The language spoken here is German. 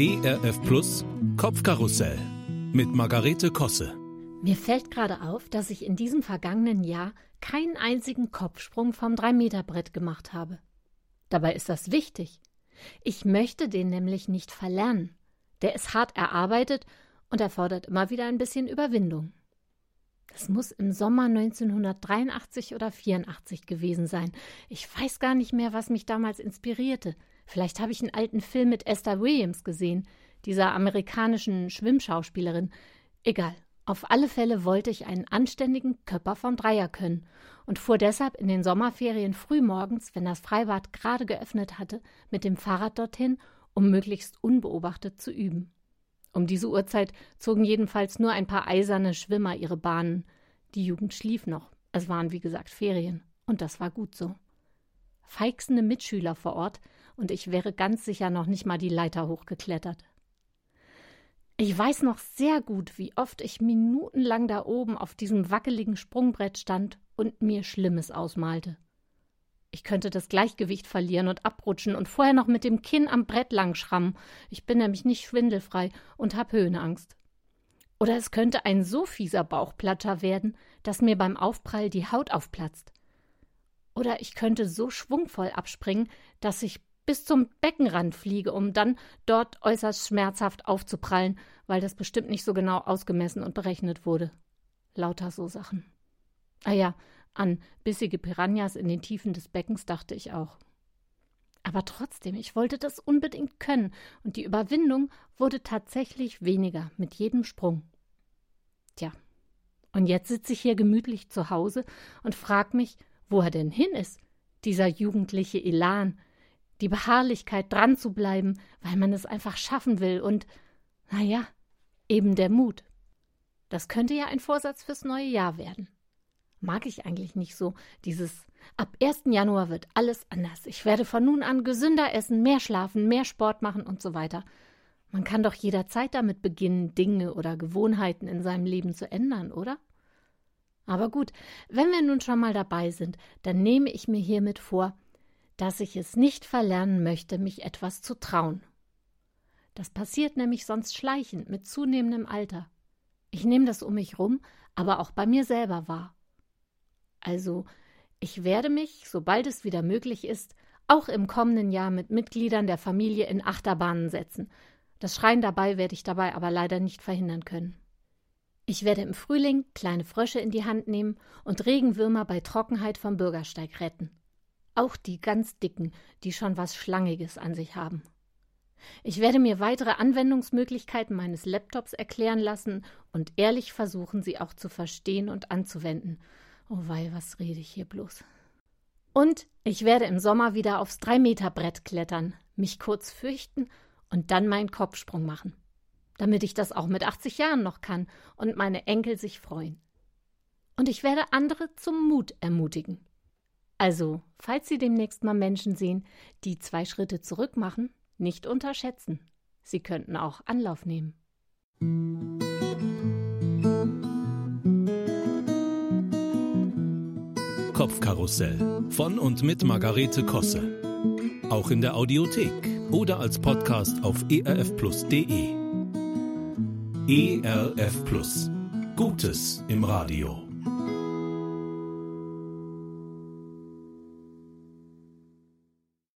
ERF Plus Kopfkarussell mit Margarete Kosse. Mir fällt gerade auf, dass ich in diesem vergangenen Jahr keinen einzigen Kopfsprung vom 3-Meter-Brett gemacht habe. Dabei ist das wichtig. Ich möchte den nämlich nicht verlernen. Der ist hart erarbeitet und erfordert immer wieder ein bisschen Überwindung. Das muss im Sommer 1983 oder 84 gewesen sein. Ich weiß gar nicht mehr, was mich damals inspirierte. Vielleicht habe ich einen alten Film mit Esther Williams gesehen, dieser amerikanischen Schwimmschauspielerin. Egal. Auf alle Fälle wollte ich einen anständigen Körper vom Dreier können und fuhr deshalb in den Sommerferien frühmorgens, wenn das Freibad gerade geöffnet hatte, mit dem Fahrrad dorthin, um möglichst unbeobachtet zu üben. Um diese Uhrzeit zogen jedenfalls nur ein paar eiserne Schwimmer ihre Bahnen. Die Jugend schlief noch. Es waren, wie gesagt, Ferien. Und das war gut so. Feixende Mitschüler vor Ort, und ich wäre ganz sicher noch nicht mal die Leiter hochgeklettert. Ich weiß noch sehr gut, wie oft ich minutenlang da oben auf diesem wackeligen Sprungbrett stand und mir Schlimmes ausmalte. Ich könnte das Gleichgewicht verlieren und abrutschen und vorher noch mit dem Kinn am Brett lang schrammen. Ich bin nämlich nicht schwindelfrei und hab Höhenangst. Oder es könnte ein so fieser Bauchplatscher werden, dass mir beim Aufprall die Haut aufplatzt. Oder ich könnte so schwungvoll abspringen, dass ich bis zum Beckenrand fliege, um dann dort äußerst schmerzhaft aufzuprallen, weil das bestimmt nicht so genau ausgemessen und berechnet wurde. Lauter so Sachen. Ah ja, an bissige Piranhas in den Tiefen des Beckens dachte ich auch. Aber trotzdem, ich wollte das unbedingt können, und die Überwindung wurde tatsächlich weniger mit jedem Sprung. Tja, und jetzt sitze ich hier gemütlich zu Hause und frag mich, wo er denn hin ist, dieser jugendliche Elan, die Beharrlichkeit dran zu bleiben, weil man es einfach schaffen will und, na ja, eben der Mut. Das könnte ja ein Vorsatz fürs neue Jahr werden. Mag ich eigentlich nicht so, dieses ab 1. Januar wird alles anders. Ich werde von nun an gesünder essen, mehr schlafen, mehr Sport machen und so weiter. Man kann doch jederzeit damit beginnen, Dinge oder Gewohnheiten in seinem Leben zu ändern, oder? Aber gut, wenn wir nun schon mal dabei sind, dann nehme ich mir hiermit vor, dass ich es nicht verlernen möchte, mich etwas zu trauen. Das passiert nämlich sonst schleichend mit zunehmendem Alter. Ich nehme das um mich rum, aber auch bei mir selber wahr. Also, ich werde mich, sobald es wieder möglich ist, auch im kommenden Jahr mit Mitgliedern der Familie in Achterbahnen setzen. Das Schreien dabei werde ich dabei aber leider nicht verhindern können. Ich werde im Frühling kleine Frösche in die Hand nehmen und Regenwürmer bei Trockenheit vom Bürgersteig retten auch die ganz dicken, die schon was Schlangiges an sich haben. Ich werde mir weitere Anwendungsmöglichkeiten meines Laptops erklären lassen und ehrlich versuchen, sie auch zu verstehen und anzuwenden. Oh wei, was rede ich hier bloß? Und ich werde im Sommer wieder aufs Drei-Meter-Brett klettern, mich kurz fürchten und dann meinen Kopfsprung machen. Damit ich das auch mit 80 Jahren noch kann und meine Enkel sich freuen. Und ich werde andere zum Mut ermutigen. Also, falls Sie demnächst mal Menschen sehen, die zwei Schritte zurück machen, nicht unterschätzen. Sie könnten auch Anlauf nehmen. Kopfkarussell von und mit Margarete Kosse. Auch in der Audiothek oder als Podcast auf erfplus.de. ERF Plus. Gutes im Radio.